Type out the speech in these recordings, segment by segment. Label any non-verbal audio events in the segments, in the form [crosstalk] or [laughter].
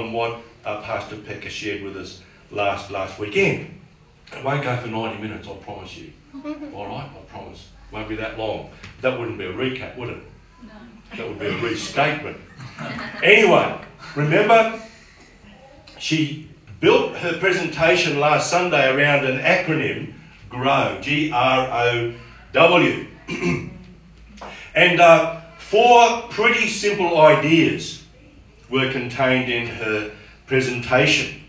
on what uh, Pastor Pekka shared with us last last weekend. It won't go for 90 minutes, I promise you. [laughs] All right, I promise. Won't be that long. That wouldn't be a recap, would it? No. That would be a restatement. Anyway, remember, she built her presentation last Sunday around an acronym, GROW, G R O W. [clears throat] and uh, four pretty simple ideas were contained in her presentation.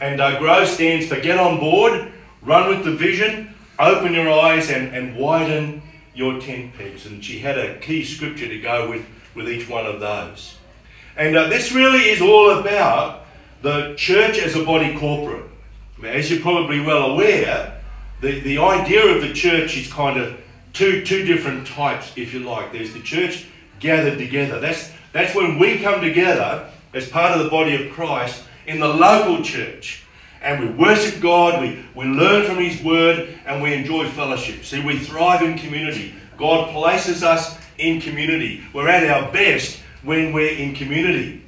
And uh, GROW stands for Get On Board, Run with the Vision, Open Your Eyes, and, and Widen Your Tent Pegs. And she had a key scripture to go with, with each one of those. And uh, this really is all about the church as a body corporate. As you're probably well aware, the, the idea of the church is kind of two, two different types, if you like. There's the church gathered together. That's, that's when we come together as part of the body of Christ in the local church. And we worship God, we, we learn from His Word, and we enjoy fellowship. See, we thrive in community. God places us in community. We're at our best when we're in community.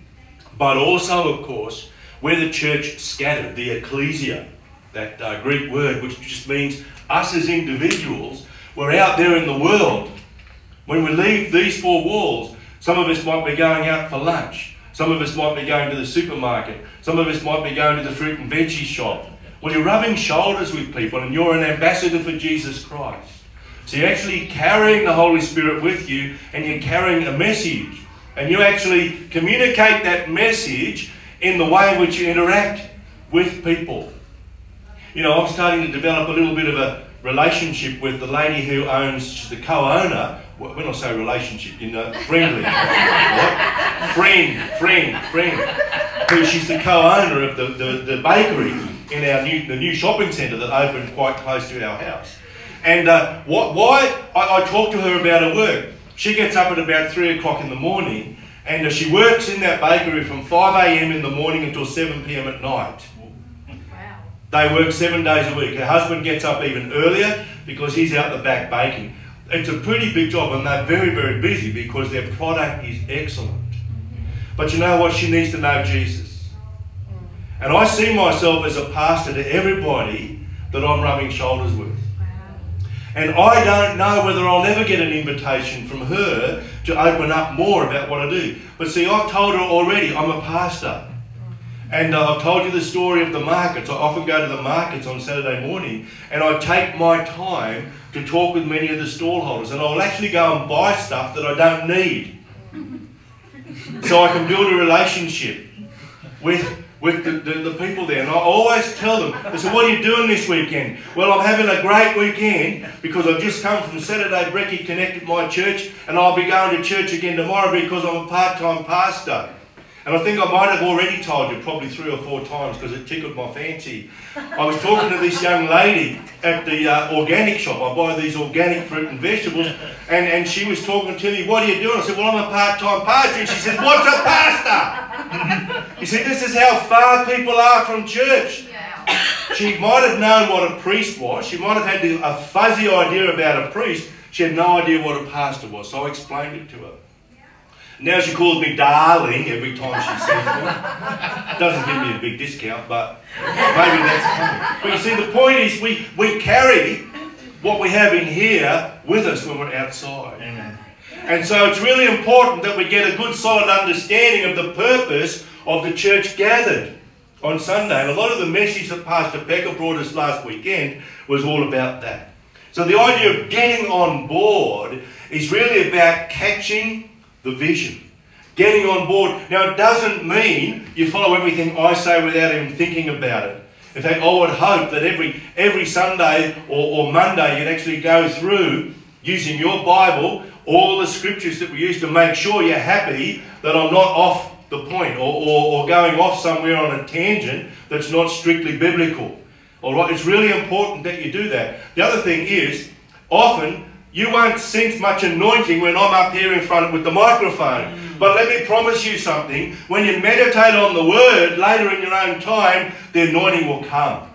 But also, of course, we're the church scattered, the ecclesia, that uh, Greek word, which just means us as individuals. We're out there in the world. When we leave these four walls, some of us might be going out for lunch. Some of us might be going to the supermarket. Some of us might be going to the fruit and veggie shop. Well, you're rubbing shoulders with people and you're an ambassador for Jesus Christ. So you're actually carrying the Holy Spirit with you and you're carrying a message. And you actually communicate that message in the way in which you interact with people. You know, I'm starting to develop a little bit of a relationship with the lady who owns, the co-owner. When I say relationship, you know, friendly. what? Friend, friend, friend. Who she's the co-owner of the, the, the bakery in our new the new shopping centre that opened quite close to our house. And uh, what, why I, I talked to her about her work. She gets up at about three o'clock in the morning, and uh, she works in that bakery from 5 a.m. in the morning until 7 p.m. at night. Wow. They work seven days a week. Her husband gets up even earlier because he's out the back baking. It's a pretty big job, and they're very, very busy because their product is excellent. But you know what? She needs to know Jesus. And I see myself as a pastor to everybody that I'm rubbing shoulders with. And I don't know whether I'll ever get an invitation from her to open up more about what I do. But see, I've told her already I'm a pastor. And uh, I've told you the story of the markets. I often go to the markets on Saturday morning and I take my time to talk with many of the stallholders. And I'll actually go and buy stuff that I don't need. So I can build a relationship with with the, the, the, people there. And I always tell them, I said, what are you doing this weekend? Well, I'm having a great weekend because I've just come from Saturday Brekkie Connect at my church and I'll be going to church again tomorrow because I'm a part-time pastor. And I think I might have already told you probably three or four times because it tickled my fancy. I was talking to this young lady at the uh, organic shop. I buy these organic fruit and vegetables. And, and she was talking to me, what are you doing? I said, well, I'm a part-time pastor. And she said, what's a pastor? you see, this is how far people are from church. She might have known what a priest was. She might have had a fuzzy idea about a priest. She had no idea what a pastor was. So I explained it to her. Now she calls me darling every time she sees me. Doesn't give me a big discount, but maybe that's coming. But you see, the point is we, we carry what we have in here with us when we're outside. Amen. And so it's really important that we get a good solid understanding of the purpose of the church gathered on Sunday. And a lot of the message that Pastor Pekka brought us last weekend was all about that. So the idea of getting on board is really about catching the vision. Getting on board. Now, it doesn't mean you follow everything I say without even thinking about it. In fact, I would hope that every, every Sunday or, or Monday you'd actually go through using your Bible all the scriptures that we use to make sure you're happy that I'm not off the point or, or, or going off somewhere on a tangent that's not strictly biblical. All right, it's really important that you do that. The other thing is, often you won't sense much anointing when I'm up here in front with the microphone. Mm. But let me promise you something. When you meditate on the word later in your own time, the anointing will come.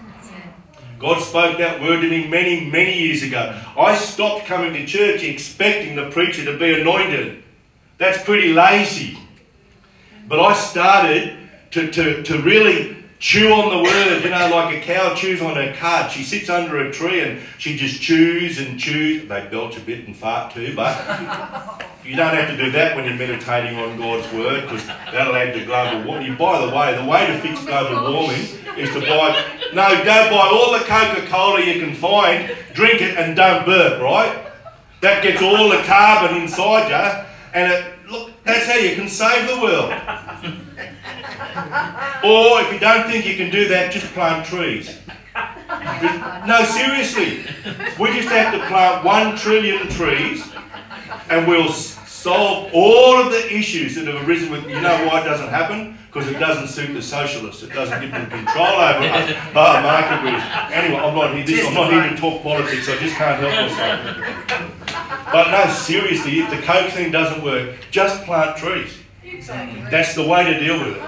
God spoke that word to me many, many years ago. I stopped coming to church expecting the preacher to be anointed. That's pretty lazy. But I started to, to, to really chew on the word, you know, like a cow chews on her cud. She sits under a tree and she just chews and chews. They belch a bit and fart too, but [laughs] you don't have to do that when you're meditating on God's word because that'll add to global warming. By the way, the way to fix oh global warming is to buy, no, go buy all the Coca Cola you can find, drink it and don't burp, right? That gets all the carbon inside you and it, look, that's how you can save the world. [laughs] Or if you don't think you can do that, just plant trees. [laughs] No, seriously. We just have to plant one trillion trees and we'll solve all of the issues that have arisen with. You know why it doesn't happen? Because it doesn't suit the socialists. It doesn't give them control over us. Oh, market rules. Anyway, I'm not here. This, I'm not here to talk politics. I just can't help myself. But no, seriously, if the coke thing doesn't work, just plant trees. Exactly. That's the way to deal with it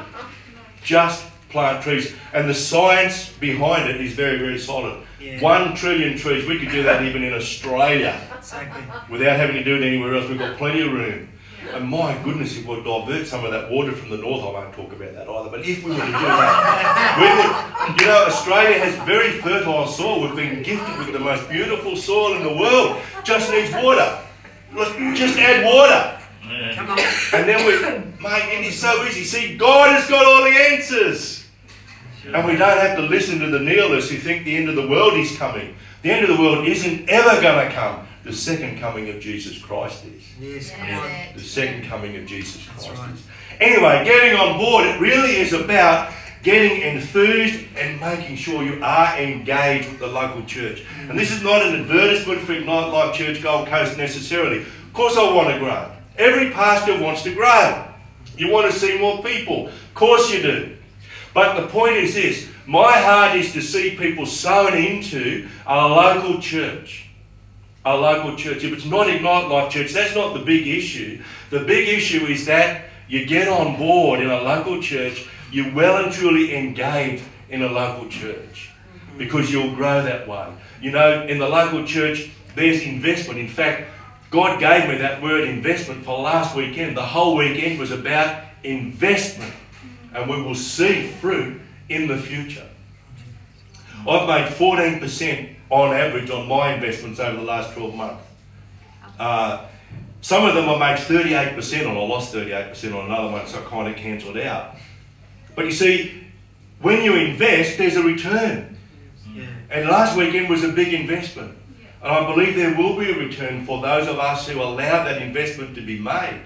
just plant trees. And the science behind it is very, very solid. Yeah. One trillion trees. We could do that even in Australia exactly. without having to do it anywhere else. We've got plenty of room. And my goodness, it would divert some of that water from the north. I won't talk about that either. But if we were to do that, we would. You know, Australia has very fertile soil. We've been gifted with the most beautiful soil in the world. Just needs water. Just add water. Come on. And then we, mate, it is so easy. See, God has got all the answers. And we don't have to listen to the nihilists who think the end of the world is coming. The end of the world isn't ever going to come. The second coming of Jesus Christ is. Yes, yeah. The second coming of Jesus Christ right. is. Anyway, getting on board, it really is about getting enthused and making sure you are engaged with the local church. And this is not an advertisement for Ignite Life Church Gold Coast necessarily. Of course, I want to grow. Every pastor wants to grow. You want to see more people. Of course you do. But the point is this my heart is to see people sown into a local church. A local church. If it's not Ignite Life Church, that's not the big issue. The big issue is that you get on board in a local church, you're well and truly engaged in a local church because you'll grow that way. You know, in the local church, there's investment. In fact, God gave me that word investment for last weekend. The whole weekend was about investment, and we will see fruit in the future. I've made 14% on average on my investments over the last 12 months. Uh, some of them I made 38% on, I lost 38% on another one, so I kind of cancelled out. But you see, when you invest, there's a return. Yeah. And last weekend was a big investment. And I believe there will be a return for those of us who allow that investment to be made.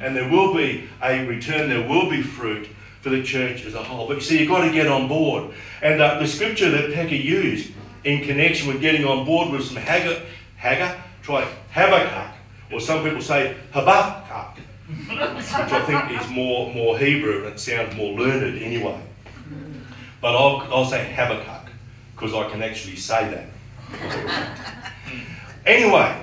And there will be a return, there will be fruit for the church as a whole. But you see, you've got to get on board. And uh, the scripture that Pekka used in connection with getting on board was from Haggai, Haggai, try Habakkuk, or some people say Habakkuk, which I think is more, more Hebrew and it sounds more learned anyway. But I'll, I'll say Habakkuk because I can actually say that. Anyway,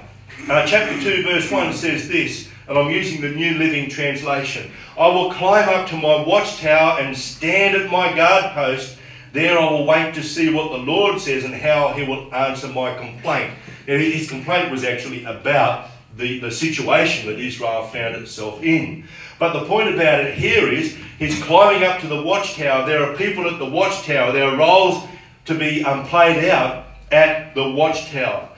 uh, chapter 2, verse 1 says this, and I'm using the New Living Translation I will climb up to my watchtower and stand at my guard post. There I will wait to see what the Lord says and how he will answer my complaint. Now, his complaint was actually about the, the situation that Israel found itself in. But the point about it here is he's climbing up to the watchtower. There are people at the watchtower. There are roles to be um, played out at the watchtower.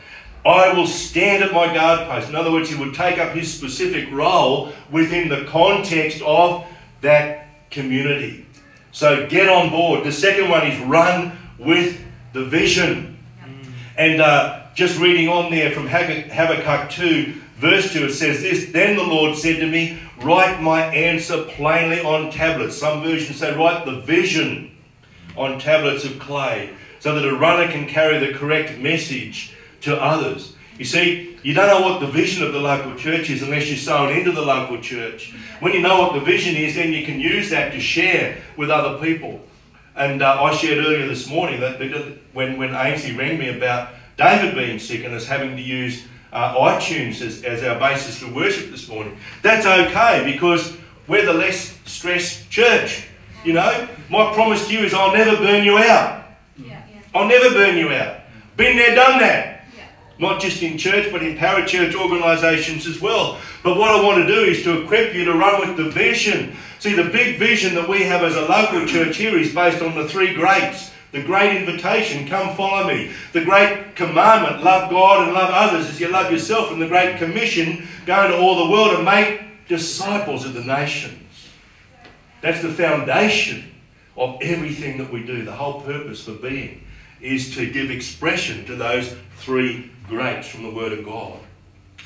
I will stand at my guard post. In other words, he would take up his specific role within the context of that community. So get on board. The second one is run with the vision. And uh, just reading on there from Habakkuk 2, verse 2, it says this Then the Lord said to me, Write my answer plainly on tablets. Some versions say, Write the vision on tablets of clay, so that a runner can carry the correct message to others. You see, you don't know what the vision of the local church is unless you're sown into the local church. When you know what the vision is, then you can use that to share with other people. And uh, I shared earlier this morning that when, when Ainsley rang me about David being sick and us having to use uh, iTunes as, as our basis for worship this morning, that's okay because we're the less stressed church. You know, my promise to you is I'll never burn you out. Yeah, yeah. I'll never burn you out. Been there, done that. Not just in church, but in parachurch organisations as well. But what I want to do is to equip you to run with the vision. See, the big vision that we have as a local church here is based on the three greats. The great invitation, come follow me. The great commandment, love God and love others as you love yourself. And the great commission, go into all the world and make disciples of the nations. That's the foundation of everything that we do. The whole purpose for being is to give expression to those three greats from the Word of God.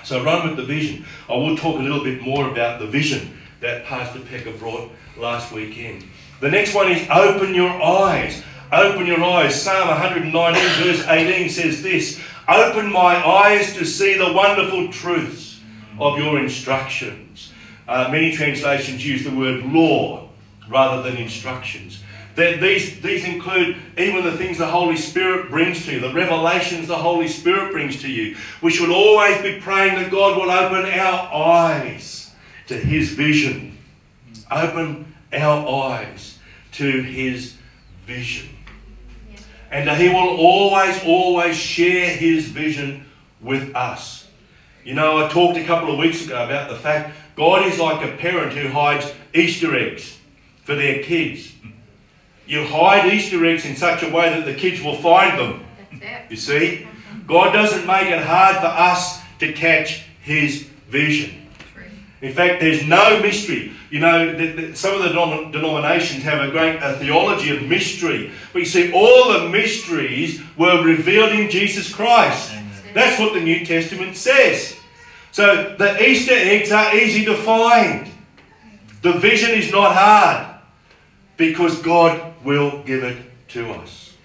So run with the vision. I will talk a little bit more about the vision that Pastor Pekka brought last weekend. The next one is open your eyes. Open your eyes. Psalm 119, verse 18 says this Open my eyes to see the wonderful truths of your instructions. Uh, many translations use the word law rather than instructions. That these, these include even the things the Holy Spirit brings to you, the revelations the Holy Spirit brings to you. We should always be praying that God will open our eyes to His vision. Open our eyes to His vision. And that He will always, always share His vision with us. You know, I talked a couple of weeks ago about the fact God is like a parent who hides Easter eggs for their kids. You hide Easter eggs in such a way that the kids will find them. You see? God doesn't make it hard for us to catch His vision. In fact, there's no mystery. You know, some of the denominations have a great a theology of mystery. But you see, all the mysteries were revealed in Jesus Christ. That's what the New Testament says. So the Easter eggs are easy to find. The vision is not hard because God will give it to us.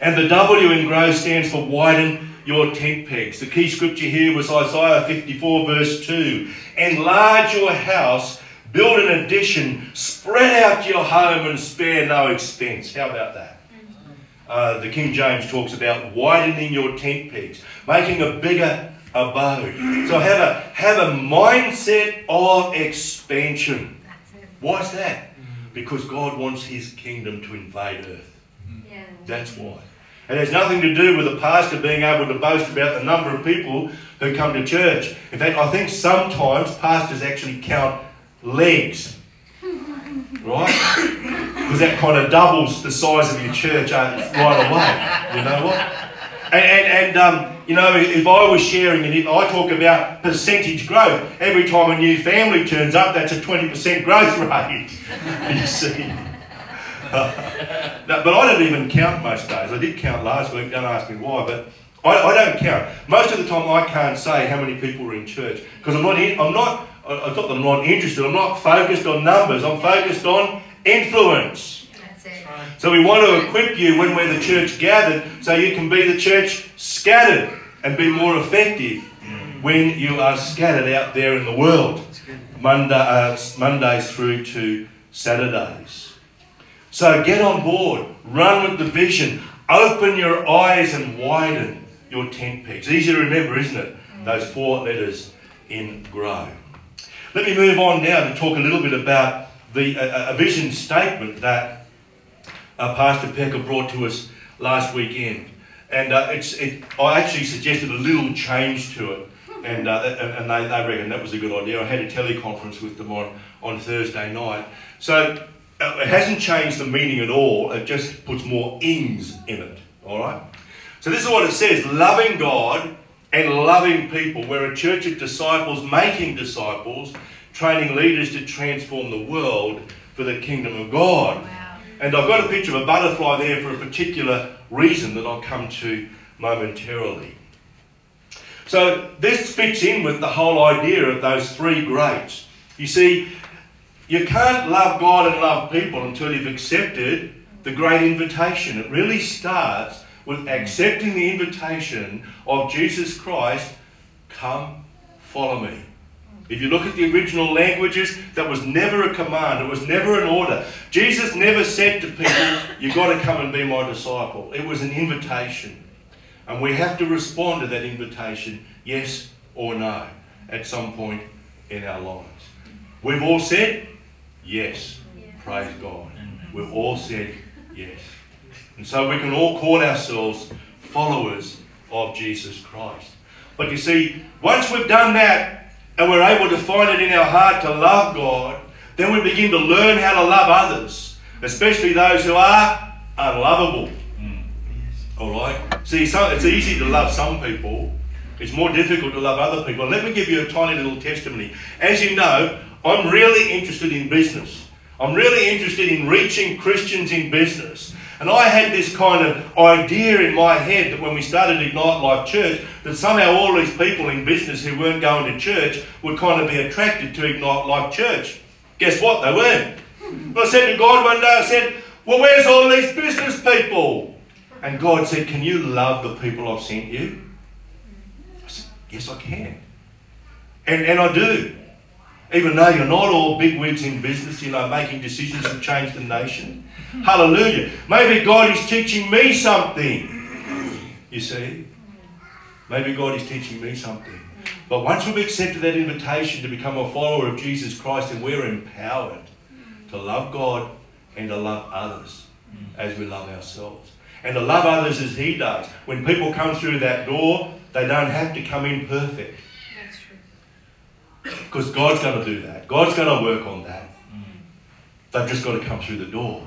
And the W in grow stands for widen your tent pegs. The key scripture here was Isaiah 54 verse 2. Enlarge your house, build an addition, spread out your home and spare no expense. How about that? Uh, the King James talks about widening your tent pegs, making a bigger abode. So have a, have a mindset of expansion. Why's that? Because God wants his kingdom to invade earth. Yeah. That's why. It has nothing to do with the pastor being able to boast about the number of people who come to church. In fact, I think sometimes pastors actually count legs. Right? Because that kind of doubles the size of your church uh, right away. You know what? And, and, and um, you know, if I was sharing and if I talk about percentage growth, every time a new family turns up, that's a 20% growth [laughs] rate. [laughs] you see. Uh, [laughs] no, but I don't even count most days. I did count last week, don't ask me why, but I, I, don't count. Most of the time I can't say how many people are in church because I'm not, in, I'm not, I thought I'm not interested, I'm not focused on numbers, I'm focused on influence. That's it. So we want to equip you when we're the church gathered so you can be the church scattered and be more effective when you are scattered out there in the world. Monday, uh, Mondays through to Saturdays. So get on board, run with the vision, open your eyes and widen your tent pegs. Easy to remember, isn't it? Those four letters in grow. Let me move on now to talk a little bit about the a vision statement that uh, Pastor Pekka brought to us last weekend. And uh, it's, it, I actually suggested a little change to it. And, uh, and they, they reckon that was a good idea. I had a teleconference with them on, on Thursday night. So uh, it hasn't changed the meaning at all. It just puts more ings in it. All right? So this is what it says loving God and loving people. We're a church of disciples making disciples, training leaders to transform the world for the kingdom of God. And I've got a picture of a butterfly there for a particular reason that I'll come to momentarily. So this fits in with the whole idea of those three greats. You see, you can't love God and love people until you've accepted the great invitation. It really starts with accepting the invitation of Jesus Christ come, follow me. If you look at the original languages, that was never a command, it was never an order. Jesus never said to people, [laughs] You've got to come and be my disciple. It was an invitation. And we have to respond to that invitation, yes or no, at some point in our lives. We've all said, Yes. Praise God. We've all said, Yes. And so we can all call ourselves followers of Jesus Christ. But you see, once we've done that and we're able to find it in our heart to love God, then we begin to learn how to love others, especially those who are unlovable. Mm. All right? See, so it's easy to love some people, it's more difficult to love other people. Let me give you a tiny little testimony. As you know, I'm really interested in business. I'm really interested in reaching Christians in business. And I had this kind of idea in my head that when we started Ignite Life Church, that somehow all these people in business who weren't going to church would kind of be attracted to Ignite Life Church. Guess what? They weren't. I said to God one day, I said, Well, where's all these business people? And God said, Can you love the people I've sent you? I said, Yes, I can. And, and I do. Even though you're not all big bigwigs in business, you know, making decisions that change the nation. Hallelujah. Maybe God is teaching me something. You see? Maybe God is teaching me something. But once we've accepted that invitation to become a follower of Jesus Christ, then we're empowered to love God and to love others as we love ourselves. And to love others as He does. When people come through that door, they don't have to come in perfect. Because God's going to do that. God's going to work on that. They've just got to come through the door.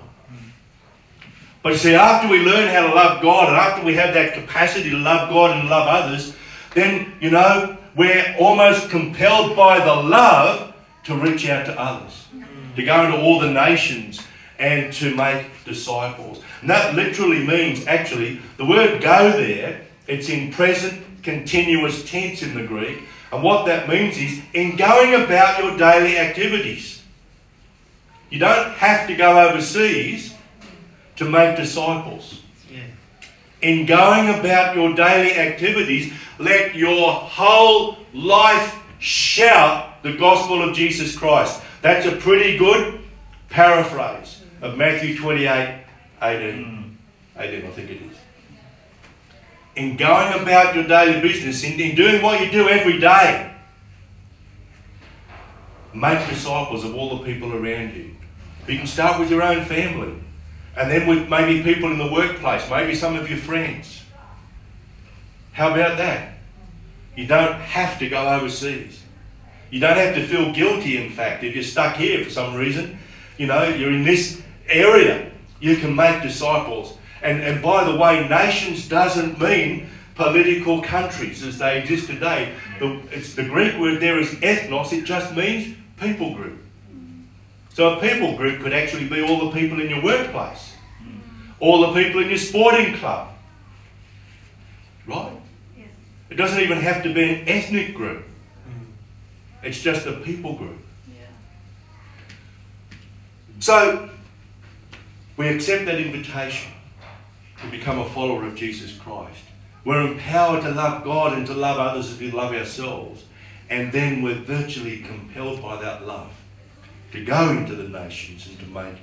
But you see, after we learn how to love God and after we have that capacity to love God and love others, then, you know, we're almost compelled by the love to reach out to others, to go into all the nations and to make disciples. And that literally means, actually, the word go there, it's in present continuous tense in the Greek. And what that means is in going about your daily activities. You don't have to go overseas to make disciples. In going about your daily activities, let your whole life shout the gospel of Jesus Christ. That's a pretty good paraphrase of Matthew 28 18. Mm. 18, I think it is. In going about your daily business, in, in doing what you do every day, make disciples of all the people around you. You can start with your own family. And then with maybe people in the workplace, maybe some of your friends. How about that? You don't have to go overseas. You don't have to feel guilty, in fact, if you're stuck here for some reason. You know, you're in this area. You can make disciples. And, and by the way, nations doesn't mean political countries as they exist today. The, it's, the Greek word there is ethnos, it just means people group. So a people group could actually be all the people in your workplace, all the people in your sporting club. Right? It doesn't even have to be an ethnic group. It's just a people group. So we accept that invitation to become a follower of Jesus Christ. We're empowered to love God and to love others as we love ourselves. And then we're virtually compelled by that love to go into the nations and to make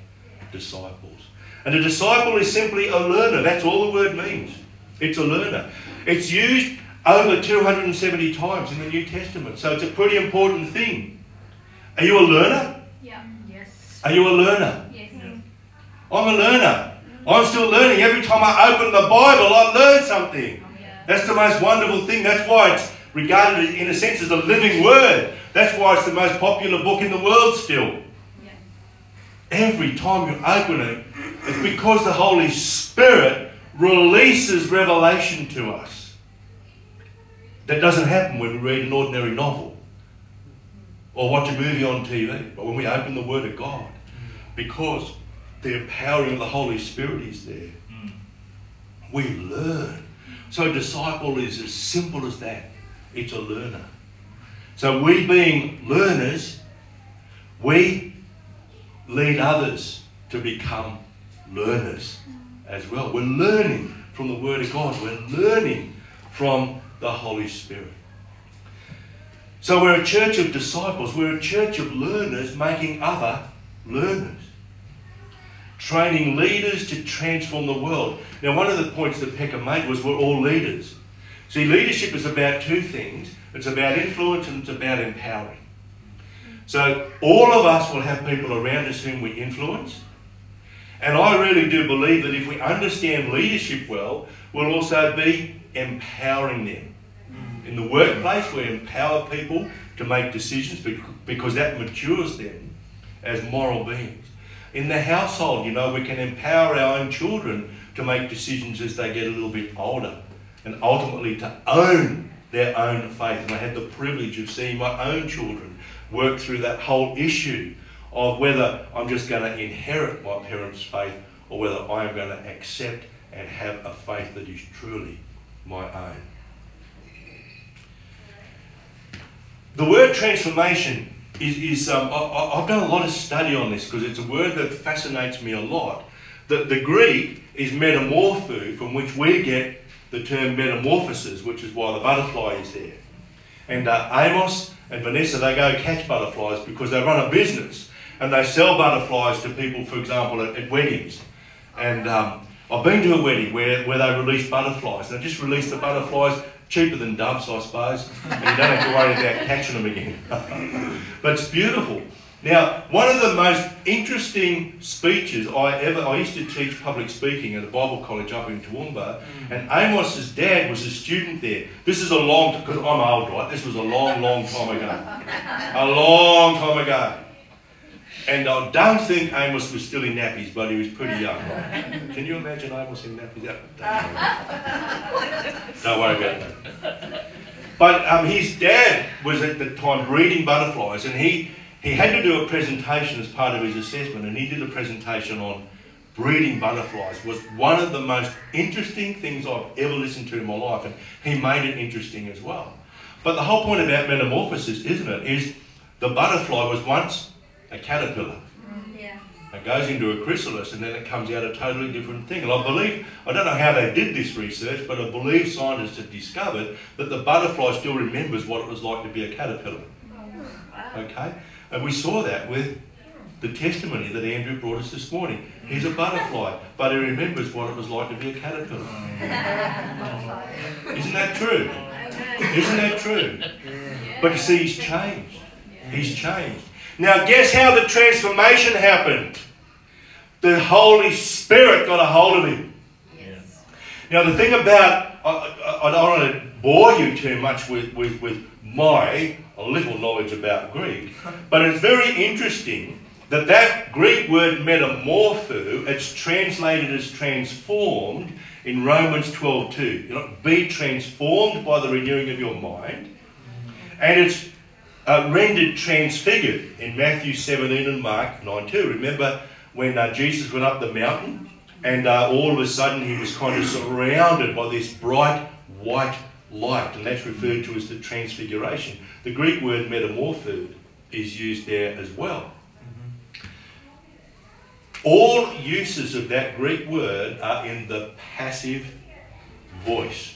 disciples. And a disciple is simply a learner. That's all the word means. It's a learner. It's used over 270 times in the New Testament. So it's a pretty important thing. Are you a learner? Yeah. Yes. Are you a learner? Yes. I'm a learner. I'm still learning. Every time I open the Bible, I learn something. That's the most wonderful thing. That's why it's regarded in a sense as a living word. That's why it's the most popular book in the world still. Every time you open it, it's because the Holy Spirit releases revelation to us. That doesn't happen when we read an ordinary novel or watch a movie on TV, but when we open the Word of God, because the empowering of the Holy Spirit is there, hmm. we learn. So, a disciple is as simple as that it's a learner. So, we being learners, we lead others to become learners as well. We're learning from the Word of God, we're learning from the Holy Spirit. So, we're a church of disciples, we're a church of learners making other learners. Training leaders to transform the world. Now, one of the points that Pekka made was we're all leaders. See, leadership is about two things it's about influence and it's about empowering. So, all of us will have people around us whom we influence. And I really do believe that if we understand leadership well, we'll also be empowering them. In the workplace, we empower people to make decisions because that matures them as moral beings. In the household, you know, we can empower our own children to make decisions as they get a little bit older and ultimately to own their own faith. And I had the privilege of seeing my own children work through that whole issue of whether I'm just going to inherit my parents' faith or whether I am going to accept and have a faith that is truly my own. The word transformation is, is um, I, have done a lot of study on this because it's a word that fascinates me a lot. The, the Greek is metamorpho, from which we get the term metamorphosis, which is why the butterfly is there. And uh, Amos and Vanessa, they go catch butterflies because they run a business and they sell butterflies to people, for example, at, at weddings. And um, I've been to a wedding where, where they release butterflies. They just release the butterflies cheaper than doves, I suppose, and you don't have to worry about catching them again. [laughs] but it's beautiful. Now, one of the most interesting speeches I ever, I used to teach public speaking at a Bible college up in Toowoomba, mm. and Amos's dad was a student there. This is a long, because I'm old, right? This was a long, long time ago. A long time ago. And I don't think Amos was still in nappies, but he was pretty young, right? Can you imagine Amos in nappies? Don't, don't worry about that. But um, his dad was at the time breeding butterflies, and he, he had to do a presentation as part of his assessment, and he did a presentation on breeding butterflies. was one of the most interesting things I've ever listened to in my life, and he made it interesting as well. But the whole point about metamorphosis, isn't it, is the butterfly was once a caterpillar. Yeah. It goes into a chrysalis and then it comes out a totally different thing. And I believe, I don't know how they did this research, but I believe scientists have discovered that the butterfly still remembers what it was like to be a caterpillar. Okay? And we saw that with the testimony that Andrew brought us this morning. He's a butterfly, but he remembers what it was like to be a caterpillar. [laughs] Isn't that true? Isn't that true? But you see, he's changed. He's changed. Now, guess how the transformation happened? The Holy Spirit got a hold of him. Yes. Now, the thing about, I, I, don't want to bore you too much with, with, with my little knowledge about Greek, [laughs] but it's very interesting that that Greek word metamorpho, it's translated as transformed in Romans 12 2. You know, be transformed by the renewing of your mind. And it's uh, rendered transfigured in Matthew 17 and Mark 9 2. Remember when uh, Jesus went up the mountain and uh, all of a sudden he was kind of surrounded by this bright white light, and that's referred to as the transfiguration. The Greek word metamorpho is used there as well. All uses of that Greek word are in the passive voice.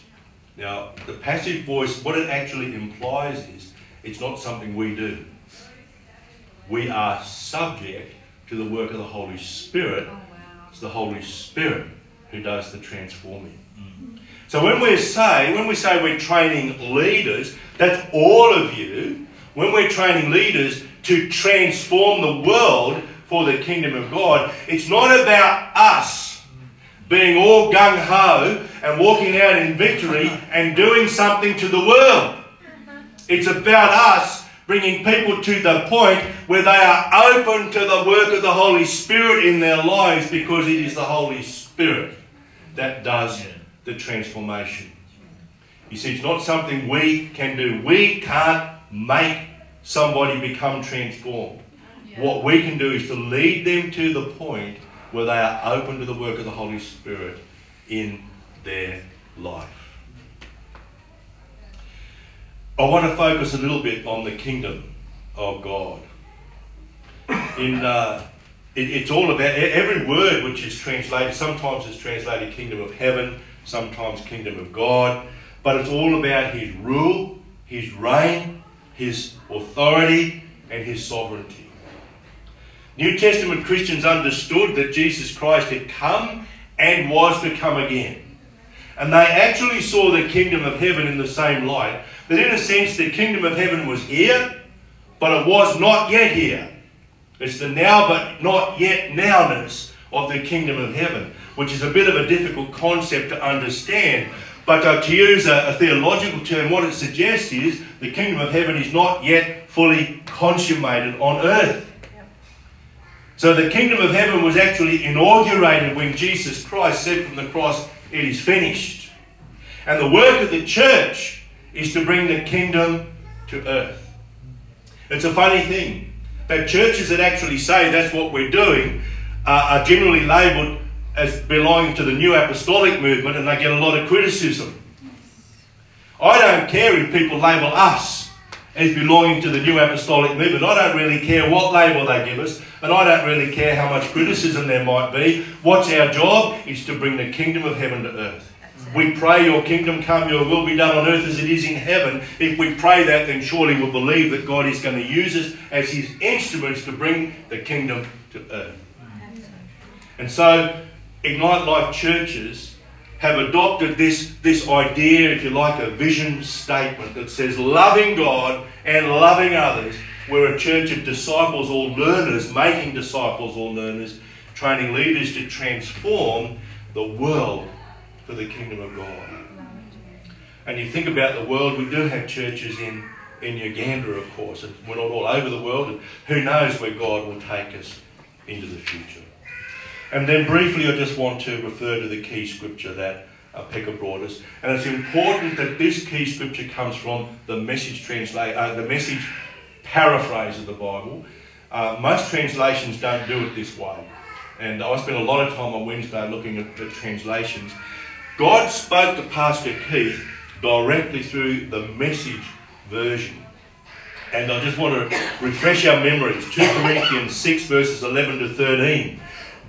Now, the passive voice, what it actually implies is it's not something we do. We are subject to the work of the Holy Spirit. Oh, wow. It's the Holy Spirit who does the transforming. Mm. So when we say, when we say we're training leaders, that's all of you. When we're training leaders to transform the world for the kingdom of God, it's not about us being all gung ho and walking out in victory and doing something to the world. It's about us bringing people to the point where they are open to the work of the Holy Spirit in their lives because it is the Holy Spirit that does the transformation. You see, it's not something we can do. We can't make somebody become transformed. What we can do is to lead them to the point where they are open to the work of the Holy Spirit in their life. I want to focus a little bit on the kingdom of God. In uh, it, it's all about every word which is translated. Sometimes it's translated kingdom of heaven, sometimes kingdom of God, but it's all about His rule, His reign, His authority, and His sovereignty. New Testament Christians understood that Jesus Christ had come and was to come again. And they actually saw the kingdom of heaven in the same light that in a sense the kingdom of heaven was here, but it was not yet here. It's the now but not yet nowness of the kingdom of heaven, which is a bit of a difficult concept to understand. But uh, to use a, a, theological term, what it suggests is the kingdom of heaven is not yet fully consummated on earth. So the kingdom of heaven was actually inaugurated when Jesus Christ said from the cross, It is finished. And the work of the church is to bring the kingdom to earth. It's a funny thing that churches that actually say that's what we're doing uh, are generally labelled as belonging to the new apostolic movement and they get a lot of criticism. I don't care if people label us as belonging to the new apostolic movement. I don't really care what label they give us, and I don't really care how much criticism there might be. What's our job? Is to bring the kingdom of heaven to earth. We pray, Your kingdom come, Your will be done on earth as it is in heaven. If we pray that, then surely we'll believe that God is going to use us as His instruments to bring the kingdom to earth. And so, Ignite Life churches have adopted this, this idea, if you like, a vision statement that says loving God and loving others. We're a church of disciples or learners, making disciples or learners, training leaders to transform the world for the kingdom of God. And you think about the world, we do have churches in, in Uganda, of course, and we're not all over the world, and who knows where God will take us into the future. And then briefly, I just want to refer to the key scripture that Pekka brought us. And it's important that this key scripture comes from the message translate, uh, the message paraphrase of the Bible. Uh, most translations don't do it this way. And I spent a lot of time on Wednesday looking at the translations. God spoke to Pastor Keith directly through the message version. And I just want to refresh our memories. 2 Corinthians 6, verses 11 to 13.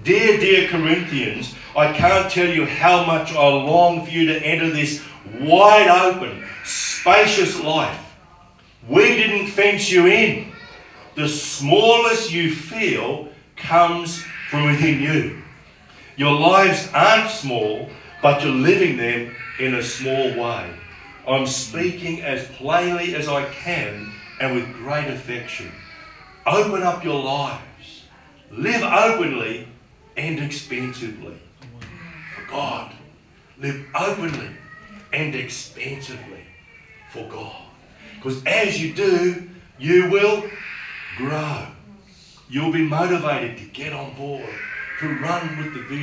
Dear, dear Corinthians, I can't tell you how much I long for you to enter this wide open, spacious life. We didn't fence you in. The smallest you feel comes from within you. Your lives aren't small, but you're living them in a small way. I'm speaking as plainly as I can and with great affection. Open up your lives. Live openly and expansively for God. Live openly and expansively for God. Because as you do, you will grow. You'll be motivated to get on board, to run with the vision.